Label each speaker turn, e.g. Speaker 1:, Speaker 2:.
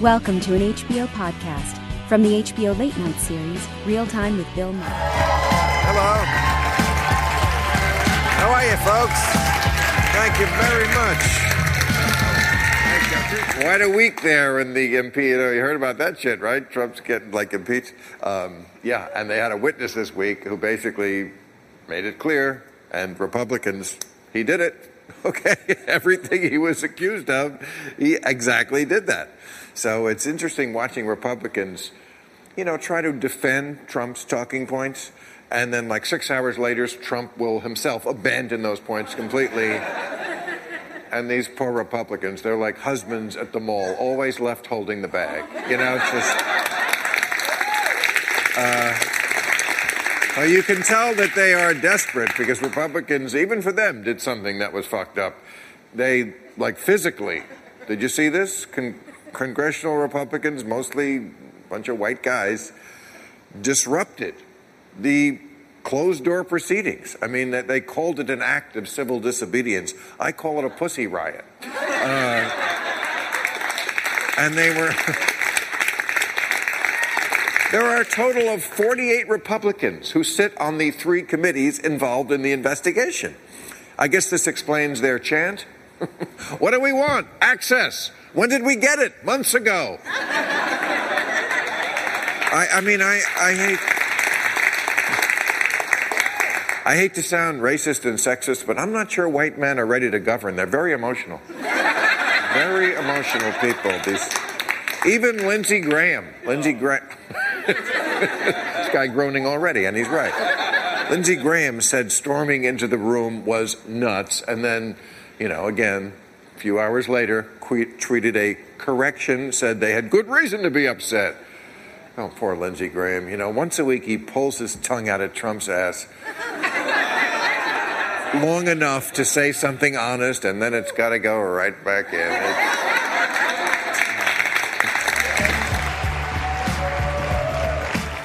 Speaker 1: Welcome to an HBO podcast from the HBO Late Night series, Real Time with Bill Maher.
Speaker 2: Hello. How are you, folks? Thank you very much. Quite a week there in the MP. You, know, you heard about that shit, right? Trump's getting like impeached. Um, yeah, and they had a witness this week who basically made it clear, and Republicans, he did it. Okay, everything he was accused of, he exactly did that. So it's interesting watching Republicans, you know, try to defend Trump's talking points, and then like six hours later, Trump will himself abandon those points completely. and these poor Republicans, they're like husbands at the mall, always left holding the bag. You know, it's just. Uh, well, you can tell that they are desperate because Republicans, even for them, did something that was fucked up. They, like physically, did you see this? Con- congressional Republicans, mostly a bunch of white guys, disrupted the closed door proceedings. I mean, they called it an act of civil disobedience. I call it a pussy riot. Uh, and they were. there are a total of 48 Republicans who sit on the three committees involved in the investigation. I guess this explains their chant. what do we want? Access. When did we get it? Months ago. I, I mean, I, I hate. I hate to sound racist and sexist, but I'm not sure white men are ready to govern. They're very emotional. very emotional people. These, even Lindsey Graham. Lindsey Graham. this guy groaning already, and he's right. Lindsey Graham said storming into the room was nuts, and then, you know, again, a few hours later, tweeted a correction, said they had good reason to be upset. Oh, poor Lindsey Graham. You know, once a week he pulls his tongue out of Trump's ass long enough to say something honest, and then it's got to go right back in.